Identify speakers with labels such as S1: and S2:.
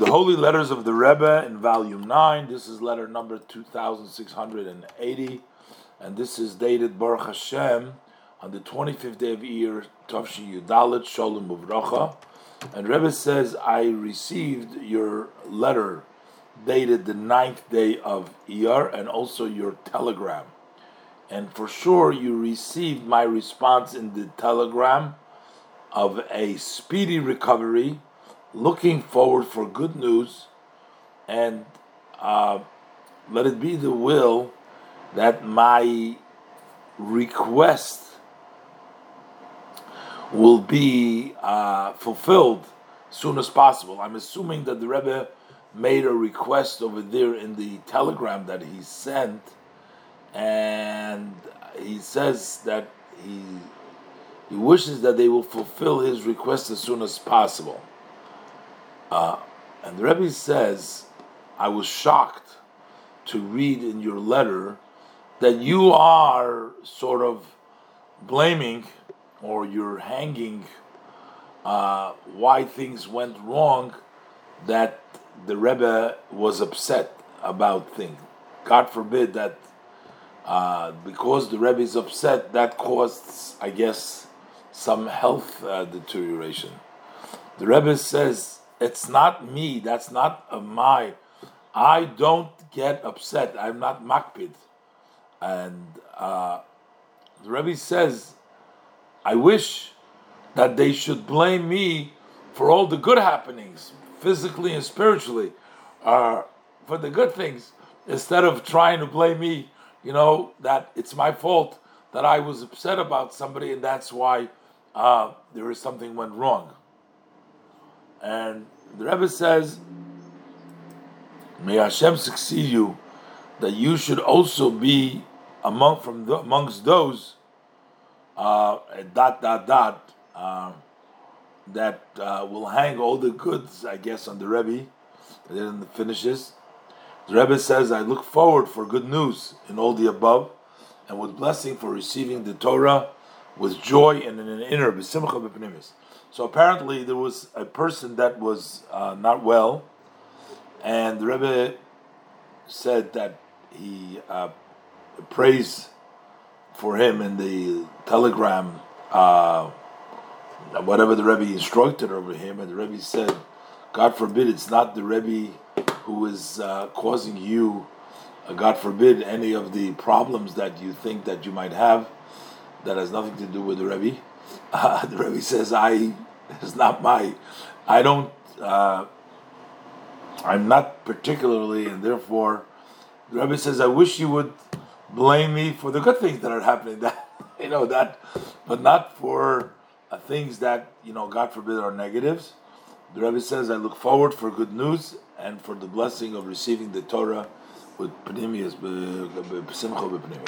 S1: the Holy Letters of the Rebbe in volume 9. This is letter number 2680, and this is dated Baruch Hashem on the 25th day of Iyar, Tavshi Yudalit Shalom Uvracha. And Rebbe says, I received your letter dated the ninth day of Iyar and also your telegram. And for sure, you received my response in the telegram of a speedy recovery looking forward for good news, and uh, let it be the will that my request will be uh, fulfilled as soon as possible. I'm assuming that the Rebbe made a request over there in the telegram that he sent, and he says that he he wishes that they will fulfill his request as soon as possible. Uh, and the Rebbe says, I was shocked to read in your letter that you are sort of blaming or you're hanging uh, why things went wrong that the Rebbe was upset about things. God forbid that uh, because the Rebbe is upset, that caused, I guess, some health uh, deterioration. The Rebbe says it's not me. That's not a my. I don't get upset. I'm not makpid. And uh, the Rebbe says, I wish that they should blame me for all the good happenings, physically and spiritually, uh, for the good things, instead of trying to blame me, you know, that it's my fault that I was upset about somebody and that's why uh, there is something went wrong. And the Rebbe says, May Hashem succeed you, that you should also be among from the, amongst those uh, dot dot dot uh, that uh, will hang all the goods, I guess, on the Rebbe. And then finishes. The Rebbe says, I look forward for good news in all the above, and with blessing for receiving the Torah with joy and in an inner b'simcha b'pnimis. So apparently there was a person that was uh, not well, and the Rebbe said that he uh, prays for him in the telegram, uh, whatever the Rebbe instructed over him, and the Rebbe said, God forbid it's not the Rebbe who is uh, causing you, uh, God forbid, any of the problems that you think that you might have that has nothing to do with the Rebbe. Uh, the Rebbe says, "I it's not my, I don't, uh, I'm not particularly, and therefore, the Rebbe says, I wish you would blame me for the good things that are happening. That you know that, but not for uh, things that you know, God forbid, are negatives." The Rebbe says, "I look forward for good news and for the blessing of receiving the Torah with pnimius, b'simcha b'pnimius."